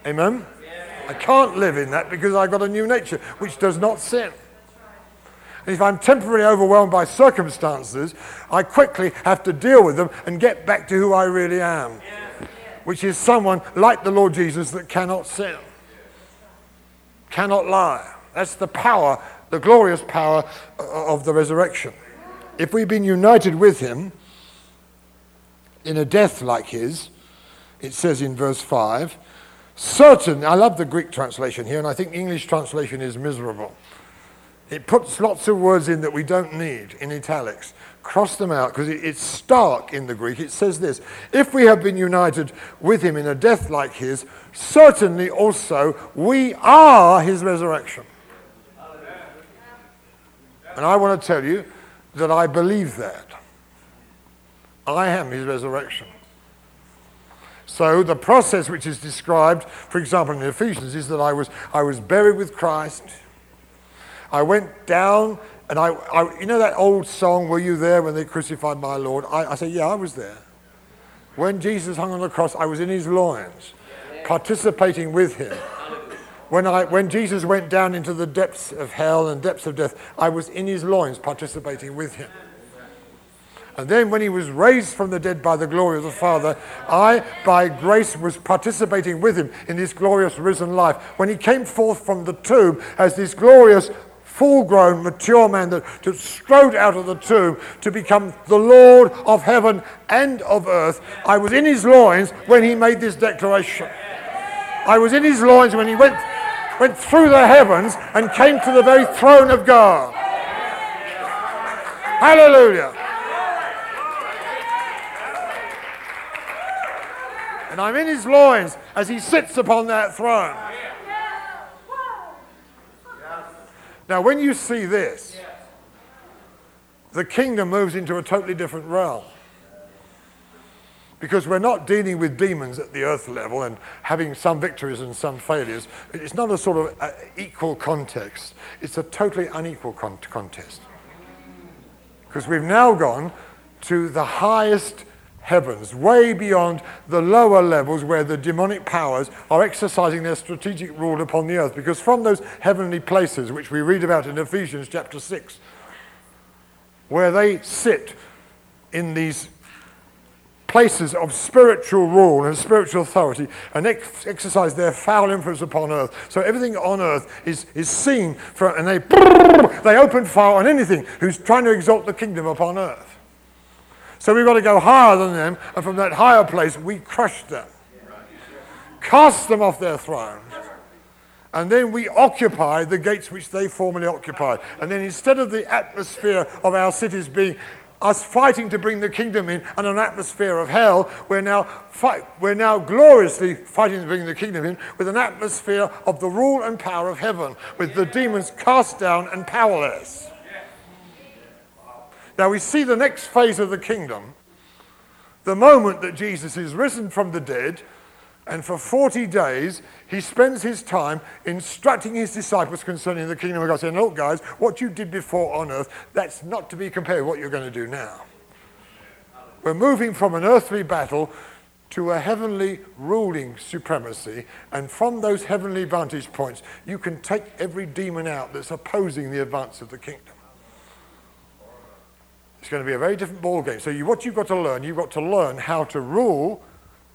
[SPEAKER 1] Amen? I can't live in that because I've got a new nature which does not sin. And if I'm temporarily overwhelmed by circumstances, I quickly have to deal with them and get back to who I really am, which is someone like the Lord Jesus that cannot sin, cannot lie. That's the power, the glorious power uh, of the resurrection. If we've been united with him in a death like his, it says in verse 5, certain, I love the Greek translation here, and I think the English translation is miserable. It puts lots of words in that we don't need in italics. Cross them out because it's stark in the Greek. It says this If we have been united with him in a death like his, certainly also we are his resurrection. And I want to tell you that I believe that. I am his resurrection. So the process which is described, for example, in Ephesians, is that I was, I was buried with Christ. I went down and I, I, you know that old song, Were You There When They Crucified My Lord? I, I said, Yeah, I was there. When Jesus hung on the cross, I was in his loins, participating with him. When, I, when Jesus went down into the depths of hell and depths of death, I was in his loins, participating with him. And then when he was raised from the dead by the glory of the Father, I, by grace, was participating with him in this glorious risen life. When he came forth from the tomb as this glorious full grown, mature man that, that strode out of the tomb to become the Lord of heaven and of earth. I was in his loins when he made this declaration. I was in his loins when he went, went through the heavens and came to the very throne of God. Hallelujah. And I'm in his loins as he sits upon that throne. Now, when you see this, the kingdom moves into a totally different realm. Because we're not dealing with demons at the earth level and having some victories and some failures. It's not a sort of uh, equal context, it's a totally unequal con- contest. Because we've now gone to the highest heavens, way beyond the lower levels where the demonic powers are exercising their strategic rule upon the earth. Because from those heavenly places, which we read about in Ephesians chapter 6, where they sit in these places of spiritual rule and spiritual authority and ex- exercise their foul influence upon earth. So everything on earth is, is seen, for, and they, they open fire on anything who's trying to exalt the kingdom upon earth. So we've got to go higher than them, and from that higher place, we crush them, cast them off their thrones. And then we occupy the gates which they formerly occupied. And then instead of the atmosphere of our cities being us fighting to bring the kingdom in and an atmosphere of hell, we're now, fight, we're now gloriously fighting to bring the kingdom in with an atmosphere of the rule and power of heaven, with the demons cast down and powerless. Now we see the next phase of the kingdom, the moment that Jesus is risen from the dead, and for 40 days he spends his time instructing his disciples concerning the kingdom of God, saying, Look, guys, what you did before on earth, that's not to be compared with what you're going to do now. We're moving from an earthly battle to a heavenly ruling supremacy, and from those heavenly vantage points, you can take every demon out that's opposing the advance of the kingdom. It's going to be a very different ball game. So, you, what you've got to learn, you've got to learn how to rule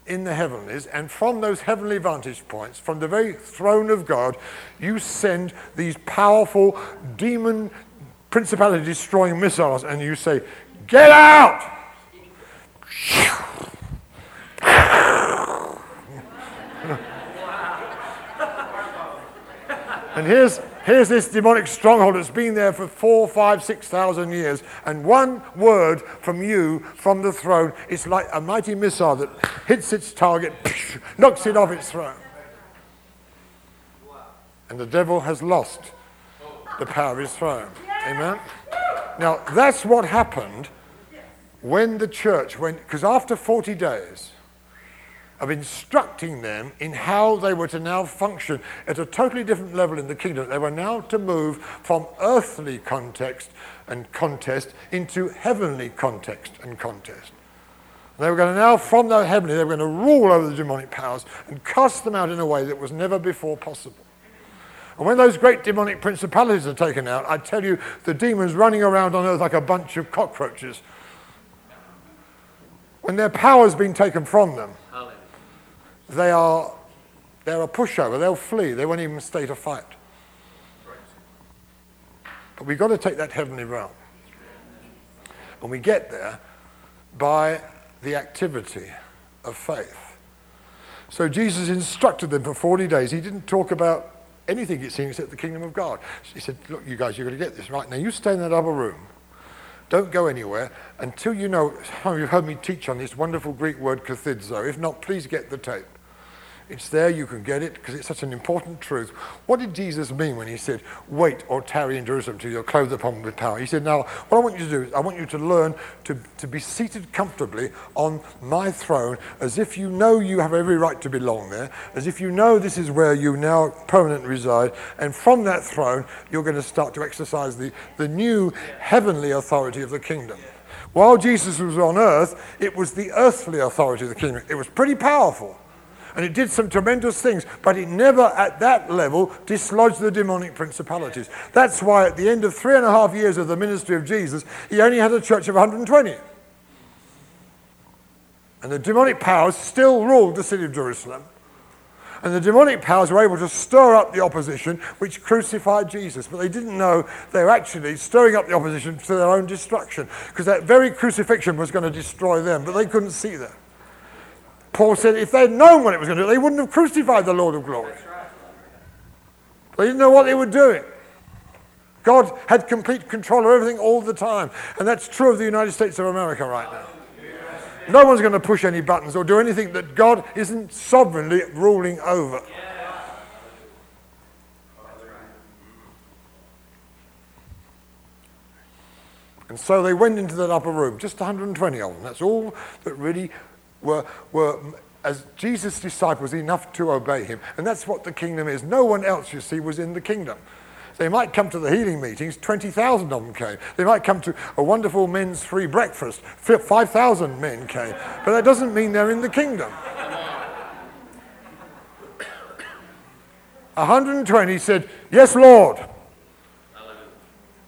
[SPEAKER 1] in the heavenlies, and from those heavenly vantage points, from the very throne of God, you send these powerful demon principality destroying missiles, and you say, Get out! <laughs> and here's, here's this demonic stronghold that's been there for four, five, six thousand years. And one word from you, from the throne, it's like a mighty missile that hits its target, knocks it off its throne. And the devil has lost the power of his throne. Amen? Now, that's what happened when the church went, because after 40 days of instructing them in how they were to now function at a totally different level in the kingdom, they were now to move from earthly context and contest into heavenly context and contest. They were going to now, from the heavenly, they were going to rule over the demonic powers and cast them out in a way that was never before possible. And when those great demonic principalities are taken out, I tell you, the demons running around on earth like a bunch of cockroaches when their power's been taken from them, they are they're a pushover. They'll flee. They won't even stay to fight. But we've got to take that heavenly realm. And we get there by the activity of faith. So Jesus instructed them for 40 days. He didn't talk about anything, it seems, except the kingdom of God. He said, Look, you guys, you're going to get this right. Now, you stay in that other room. Don't go anywhere until you know. <laughs> You've heard me teach on this wonderful Greek word kathidzo. If not, please get the tape. It's there, you can get it, because it's such an important truth. What did Jesus mean when he said, wait or tarry in Jerusalem till you're clothed upon with power? He said, now, what I want you to do is I want you to learn to, to be seated comfortably on my throne as if you know you have every right to belong there, as if you know this is where you now permanently reside, and from that throne, you're going to start to exercise the, the new heavenly authority of the kingdom. While Jesus was on earth, it was the earthly authority of the kingdom. It was pretty powerful and it did some tremendous things, but it never at that level dislodged the demonic principalities. That's why at the end of three and a half years of the ministry of Jesus, he only had a church of 120. And the demonic powers still ruled the city of Jerusalem. And the demonic powers were able to stir up the opposition, which crucified Jesus. But they didn't know they were actually stirring up the opposition to their own destruction, because that very crucifixion was going to destroy them, but they couldn't see that. Paul said if they'd known what it was going to do, they wouldn't have crucified the Lord of glory. They didn't know what they were doing. God had complete control of everything all the time. And that's true of the United States of America right now. No one's going to push any buttons or do anything that God isn't sovereignly ruling over. And so they went into that upper room, just 120 of them. That's all that really were, were as Jesus' disciples enough to obey him. And that's what the kingdom is. No one else, you see, was in the kingdom. They might come to the healing meetings, 20,000 of them came. They might come to a wonderful men's free breakfast, 5,000 men came. But that doesn't mean they're in the kingdom. 120 said, Yes, Lord.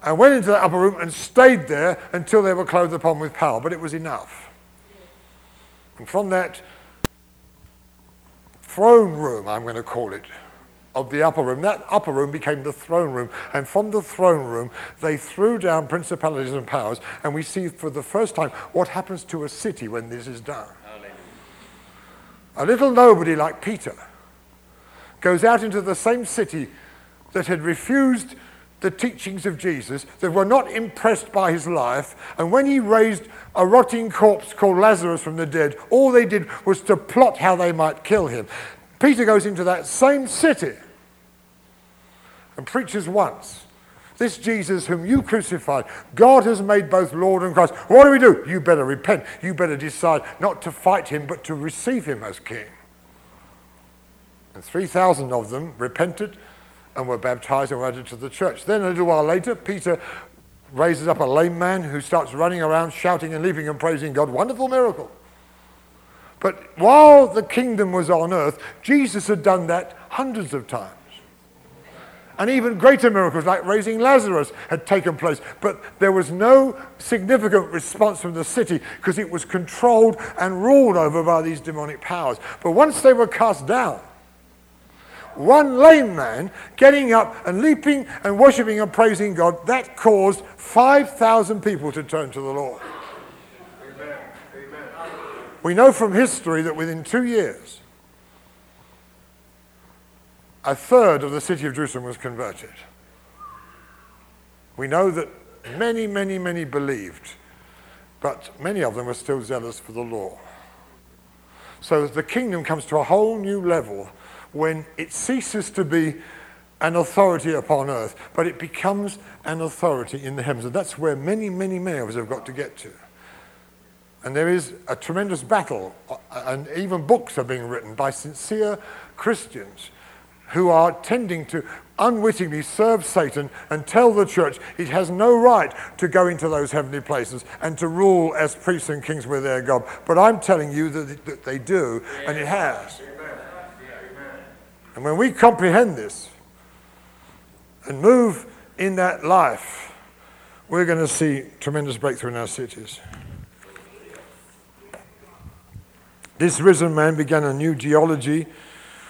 [SPEAKER 1] And went into the upper room and stayed there until they were clothed upon with power. But it was enough. And from that throne room, I'm going to call it, of the upper room, that upper room became the throne room. And from the throne room, they threw down principalities and powers. And we see for the first time what happens to a city when this is done. A little nobody like Peter goes out into the same city that had refused the teachings of Jesus, that were not impressed by his life. And when he raised a rotting corpse called Lazarus from the dead, all they did was to plot how they might kill him. Peter goes into that same city and preaches once. This Jesus whom you crucified, God has made both Lord and Christ. What do we do? You better repent. You better decide not to fight him, but to receive him as king. And 3,000 of them repented and were baptized and were added to the church. Then a little while later, Peter raises up a lame man who starts running around shouting and leaping and praising God. Wonderful miracle. But while the kingdom was on earth, Jesus had done that hundreds of times. And even greater miracles like raising Lazarus had taken place. But there was no significant response from the city because it was controlled and ruled over by these demonic powers. But once they were cast down, one lame man getting up and leaping and worshiping and praising God, that caused 5,000 people to turn to the Lord. Amen. Amen. We know from history that within two years, a third of the city of Jerusalem was converted. We know that many, many, many believed, but many of them were still zealous for the law. So the kingdom comes to a whole new level when it ceases to be an authority upon earth, but it becomes an authority in the heavens. And that's where many, many, many of us have got to get to. And there is a tremendous battle, uh, and even books are being written by sincere Christians who are tending to unwittingly serve Satan and tell the church it has no right to go into those heavenly places and to rule as priests and kings with their God. But I'm telling you that, that they do, and it has. And when we comprehend this and move in that life, we're going to see tremendous breakthrough in our cities. This risen man began a new genealogy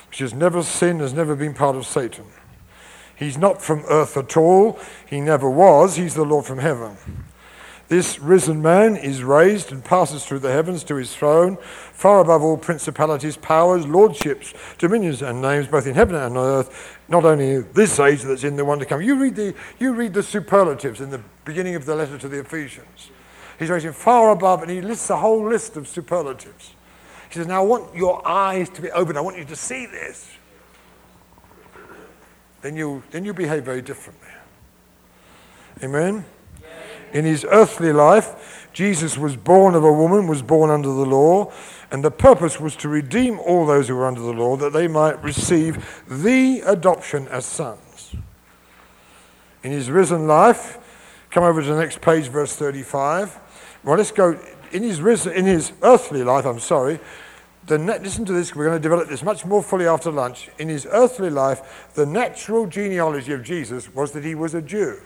[SPEAKER 1] which has never sinned, has never been part of Satan. He's not from earth at all. He never was. He's the Lord from heaven. This risen man is raised and passes through the heavens to his throne, far above all principalities, powers, lordships, dominions, and names, both in heaven and on earth, not only this age that's in the one to come. You read the, you read the superlatives in the beginning of the letter to the Ephesians. He's raising far above, and he lists a whole list of superlatives. He says, Now I want your eyes to be open. I want you to see this. Then you, then you behave very differently. Amen? In his earthly life, Jesus was born of a woman, was born under the law, and the purpose was to redeem all those who were under the law that they might receive the adoption as sons. In his risen life, come over to the next page, verse 35. Well, let's go in his, risen, in his earthly life, I'm sorry, the, listen to this, we're going to develop this much more fully after lunch. In his earthly life, the natural genealogy of Jesus was that he was a Jew.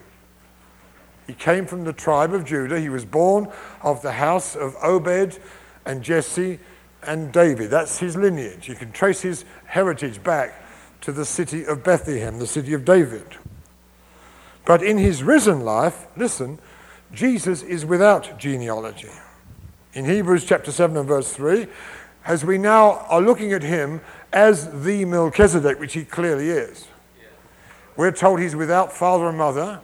[SPEAKER 1] He came from the tribe of Judah. He was born of the house of Obed and Jesse and David. That's his lineage. You can trace his heritage back to the city of Bethlehem, the city of David. But in his risen life, listen, Jesus is without genealogy. In Hebrews chapter 7 and verse 3, as we now are looking at him as the Melchizedek, which he clearly is. We're told he's without father and mother,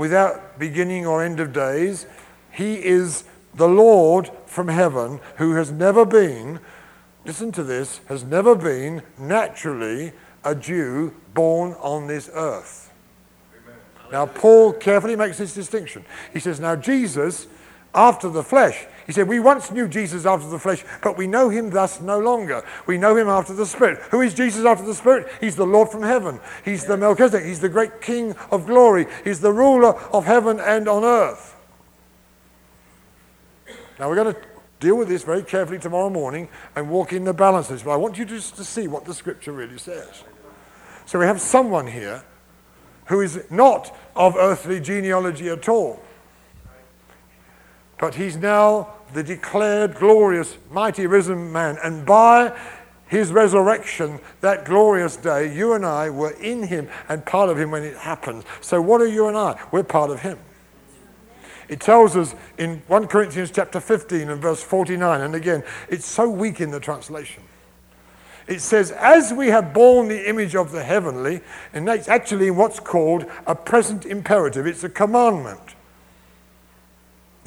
[SPEAKER 1] without beginning or end of days. He is the Lord from heaven who has never been, listen to this, has never been naturally a Jew born on this earth. Now, Paul carefully makes this distinction. He says, Now, Jesus, after the flesh, he said, We once knew Jesus after the flesh, but we know him thus no longer. We know him after the Spirit. Who is Jesus after the Spirit? He's the Lord from heaven. He's the Melchizedek. He's the great King of glory. He's the ruler of heaven and on earth. Now we're going to deal with this very carefully tomorrow morning and walk in the balances, but I want you just to see what the scripture really says. So we have someone here who is not of earthly genealogy at all. But he's now the declared glorious, mighty risen man. And by his resurrection, that glorious day, you and I were in him and part of him when it happened. So what are you and I? We're part of him. It tells us in 1 Corinthians chapter 15 and verse 49, and again, it's so weak in the translation. It says, as we have borne the image of the heavenly, and that's actually what's called a present imperative. It's a commandment.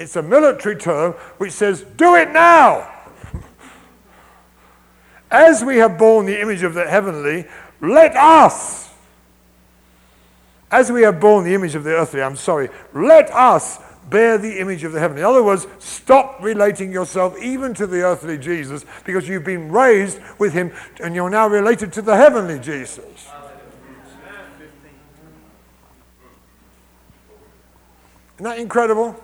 [SPEAKER 1] It's a military term which says, do it now. As we have borne the image of the heavenly, let us, as we have borne the image of the earthly, I'm sorry, let us bear the image of the heavenly. In other words, stop relating yourself even to the earthly Jesus because you've been raised with him and you're now related to the heavenly Jesus. Isn't that incredible?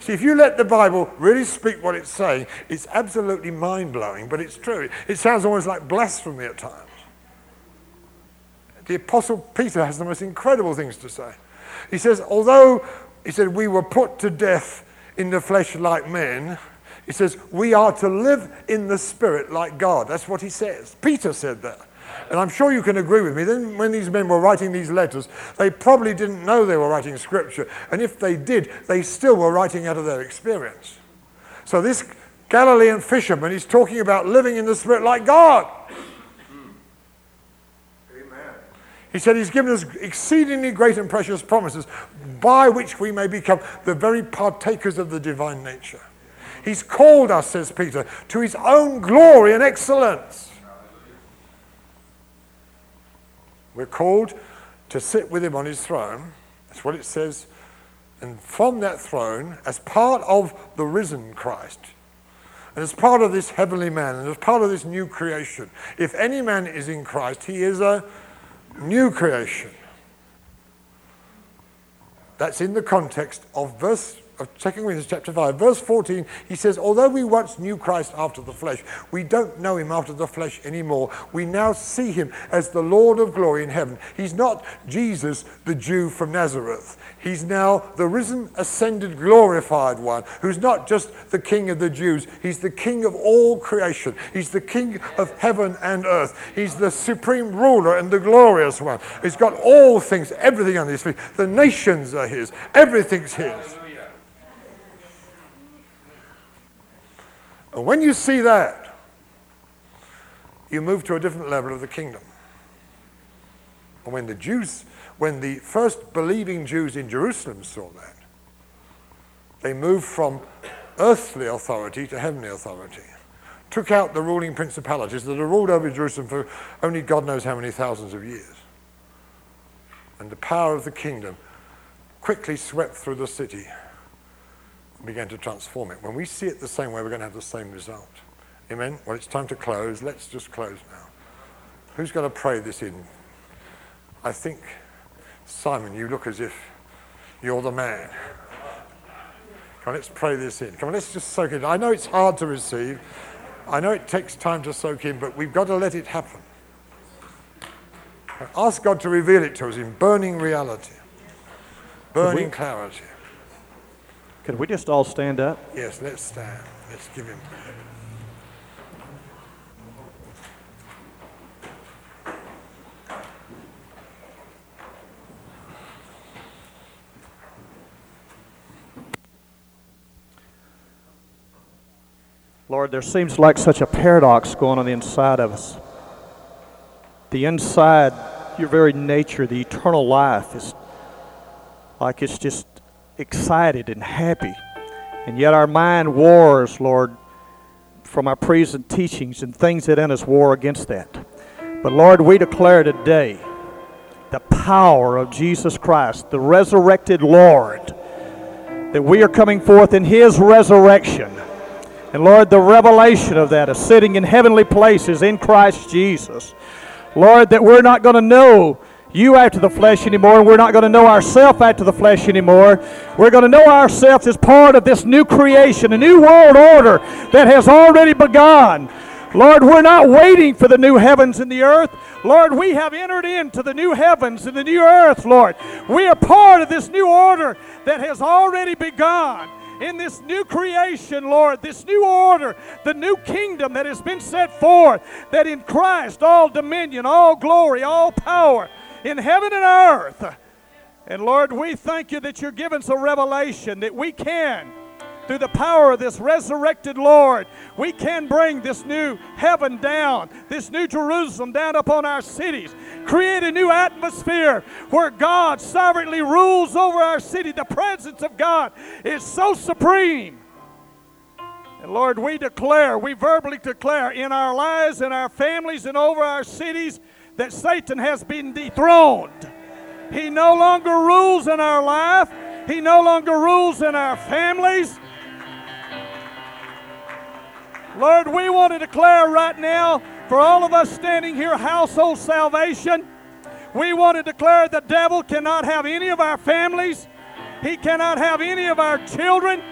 [SPEAKER 1] See, if you let the Bible really speak what it's saying, it's absolutely mind blowing, but it's true. It sounds almost like blasphemy at times. The Apostle Peter has the most incredible things to say. He says, although, he said, we were put to death in the flesh like men, he says, we are to live in the spirit like God. That's what he says. Peter said that. And I'm sure you can agree with me. Then, when these men were writing these letters, they probably didn't know they were writing scripture. And if they did, they still were writing out of their experience. So, this Galilean fisherman is talking about living in the spirit like God. He said he's given us exceedingly great and precious promises by which we may become the very partakers of the divine nature. He's called us, says Peter, to his own glory and excellence. We're called to sit with him on his throne. That's what it says. And from that throne, as part of the risen Christ, and as part of this heavenly man, and as part of this new creation, if any man is in Christ, he is a new creation. That's in the context of verse Uh, of 2 Corinthians chapter 5, verse 14, he says, Although we once knew Christ after the flesh, we don't know him after the flesh anymore. We now see him as the Lord of glory in heaven. He's not Jesus, the Jew from Nazareth. He's now the risen, ascended, glorified one, who's not just the King of the Jews, he's the King of all creation. He's the King of heaven and earth. He's the supreme ruler and the glorious one. He's got all things, everything on his feet. The nations are his, everything's his. And when you see that, you move to a different level of the kingdom. And when the Jews, when the first believing Jews in Jerusalem saw that, they moved from earthly authority to heavenly authority. Took out the ruling principalities that had ruled over Jerusalem for only God knows how many thousands of years. And the power of the kingdom quickly swept through the city began to transform it. When we see it the same way, we're going to have the same result. Amen? Well, it's time to close. Let's just close now. Who's going to pray this in? I think, Simon, you look as if you're the man. Come on, let's pray this in. Come on, let's just soak it. I know it's hard to receive. I know it takes time to soak in, but we've got to let it happen. Ask God to reveal it to us in burning reality, burning clarity.
[SPEAKER 2] Could we just all stand up?
[SPEAKER 1] Yes, let's stand. Let's give him.
[SPEAKER 2] Lord, there seems like such a paradox going on the inside of us. The inside, your very nature, the eternal life is like it's just excited and happy. And yet our mind wars, Lord, from our present teachings and things that in us war against that. But Lord, we declare today the power of Jesus Christ, the resurrected Lord, that we are coming forth in His resurrection. And Lord, the revelation of that is sitting in heavenly places in Christ Jesus. Lord, that we're not going to know you after the flesh anymore, and we're not going to know ourselves after the flesh anymore. We're going to know ourselves as part of this new creation, a new world order that has already begun. Lord, we're not waiting for the new heavens and the earth. Lord, we have entered into the new heavens and the new earth, Lord. We are part of this new order that has already begun in this new creation, Lord, this new order, the new kingdom that has been set forth, that in Christ all dominion, all glory, all power in heaven and earth. And Lord, we thank you that you're giving us a revelation that we can, through the power of this resurrected Lord, we can bring this new heaven down, this new Jerusalem down upon our cities, create a new atmosphere where God sovereignly rules over our city. The presence of God is so supreme. And Lord, we declare, we verbally declare in our lives, in our families, and over our cities that Satan has been dethroned. He no longer rules in our life, he no longer rules in our families. Lord, we want to declare right now for all of us standing here household salvation. We want to declare the devil cannot have any of our families. He cannot have any of our children.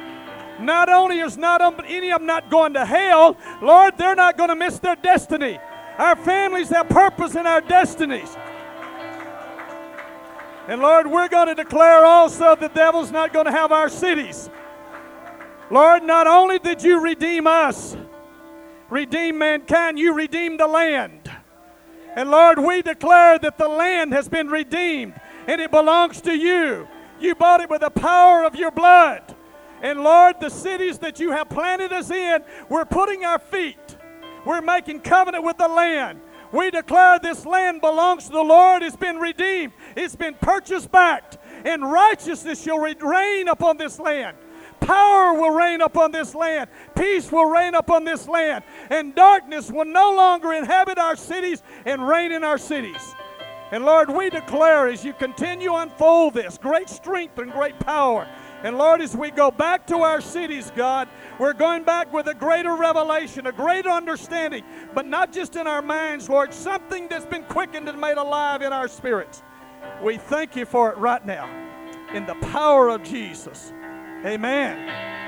[SPEAKER 2] Not only is not um, any of them not going to hell, Lord, they're not going to miss their destiny. Our families have purpose and our destinies. And Lord, we're going to declare also the devil's not going to have our cities. Lord, not only did you redeem us, redeem mankind, you redeemed the land. And Lord, we declare that the land has been redeemed and it belongs to you. You bought it with the power of your blood. And Lord, the cities that you have planted us in, we're putting our feet. We're making covenant with the land. We declare this land belongs to the Lord. It's been redeemed, it's been purchased back, and righteousness shall reign upon this land. Power will reign upon this land. Peace will reign upon this land. And darkness will no longer inhabit our cities and reign in our cities. And Lord, we declare as you continue to unfold this great strength and great power. And Lord, as we go back to our cities, God, we're going back with a greater revelation, a greater understanding, but not just in our minds, Lord, something that's been quickened and made alive in our spirits. We thank you for it right now in the power of Jesus. Amen.